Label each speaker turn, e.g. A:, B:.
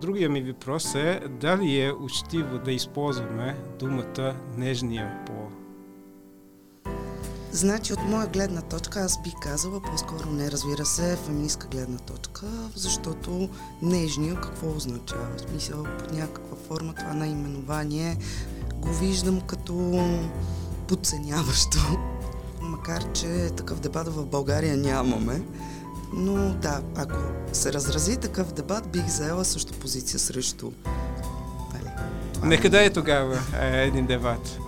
A: другия ми въпрос е дали е учтиво да използваме думата нежния пол?
B: Значи от моя гледна точка аз би казала по-скоро не разбира се феминистка гледна точка, защото нежния какво означава? В смисъл под някаква форма това наименование го виждам като подценяващо. Макар, че такъв дебат в България нямаме. Но да, ако се разрази такъв дебат, бих заела също позиция срещу.
A: Нали, Нека да е тогава е, един дебат.